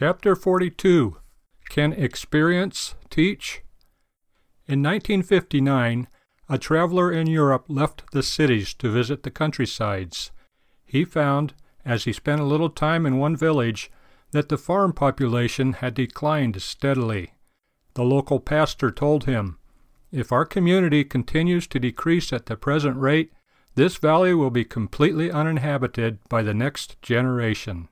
Chapter 42 Can Experience Teach? In 1959, a traveler in Europe left the cities to visit the countrysides. He found, as he spent a little time in one village, that the farm population had declined steadily. The local pastor told him, If our community continues to decrease at the present rate, this valley will be completely uninhabited by the next generation.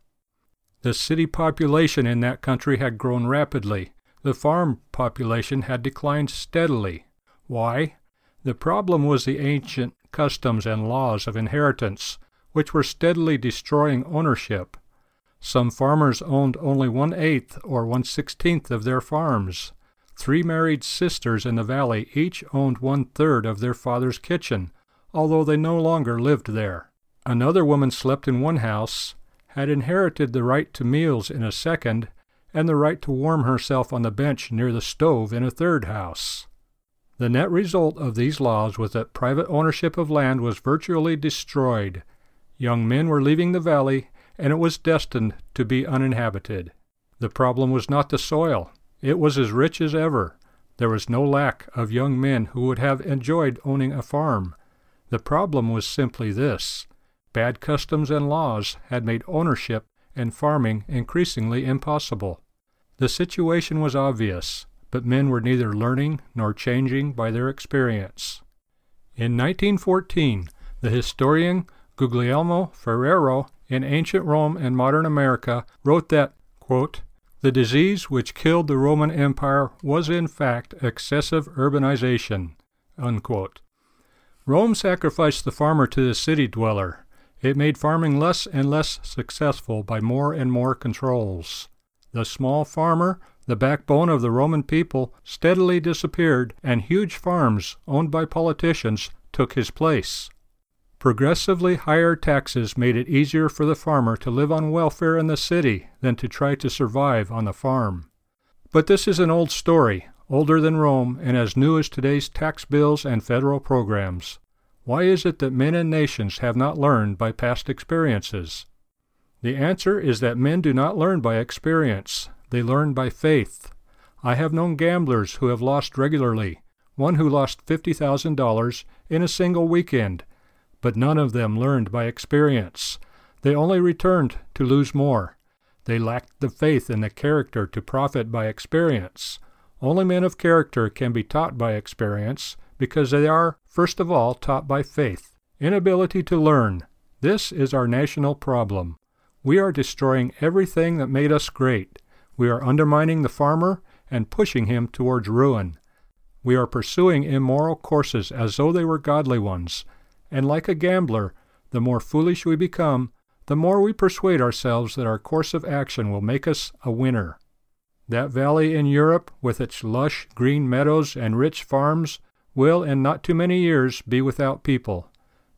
The city population in that country had grown rapidly. The farm population had declined steadily. Why? The problem was the ancient customs and laws of inheritance, which were steadily destroying ownership. Some farmers owned only one eighth or one sixteenth of their farms. Three married sisters in the valley each owned one third of their father's kitchen, although they no longer lived there. Another woman slept in one house, had inherited the right to meals in a second, and the right to warm herself on the bench near the stove in a third house. The net result of these laws was that private ownership of land was virtually destroyed. Young men were leaving the valley, and it was destined to be uninhabited. The problem was not the soil. It was as rich as ever. There was no lack of young men who would have enjoyed owning a farm. The problem was simply this bad customs and laws had made ownership and farming increasingly impossible. The situation was obvious, but men were neither learning nor changing by their experience. In 1914, the historian Guglielmo Ferrero in Ancient Rome and Modern America wrote that, quote, the disease which killed the Roman Empire was in fact excessive urbanization. Unquote. Rome sacrificed the farmer to the city dweller. It made farming less and less successful by more and more controls. The small farmer, the backbone of the Roman people, steadily disappeared, and huge farms owned by politicians took his place. Progressively higher taxes made it easier for the farmer to live on welfare in the city than to try to survive on the farm. But this is an old story, older than Rome and as new as today's tax bills and federal programs. Why is it that men and nations have not learned by past experiences? The answer is that men do not learn by experience, they learn by faith. I have known gamblers who have lost regularly, one who lost $50,000 in a single weekend, but none of them learned by experience. They only returned to lose more. They lacked the faith and the character to profit by experience. Only men of character can be taught by experience, because they are, first of all, taught by faith. Inability to learn. This is our national problem. We are destroying everything that made us great. We are undermining the farmer and pushing him towards ruin. We are pursuing immoral courses as though they were godly ones. And like a gambler, the more foolish we become, the more we persuade ourselves that our course of action will make us a winner. That valley in Europe, with its lush green meadows and rich farms, will in not too many years be without people.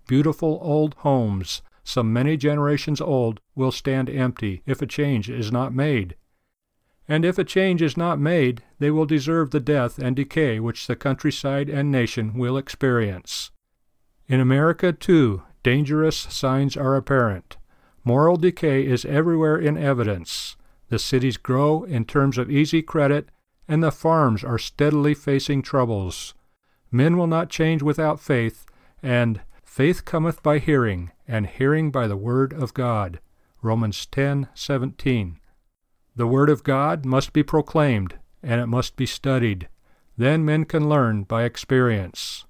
Beautiful old homes, some many generations old, will stand empty if a change is not made. And if a change is not made, they will deserve the death and decay which the countryside and nation will experience. In America, too, dangerous signs are apparent. Moral decay is everywhere in evidence. The cities grow in terms of easy credit, and the farms are steadily facing troubles. Men will not change without faith, and faith cometh by hearing, and hearing by the word of God. Romans 10:17. The word of God must be proclaimed, and it must be studied. Then men can learn by experience.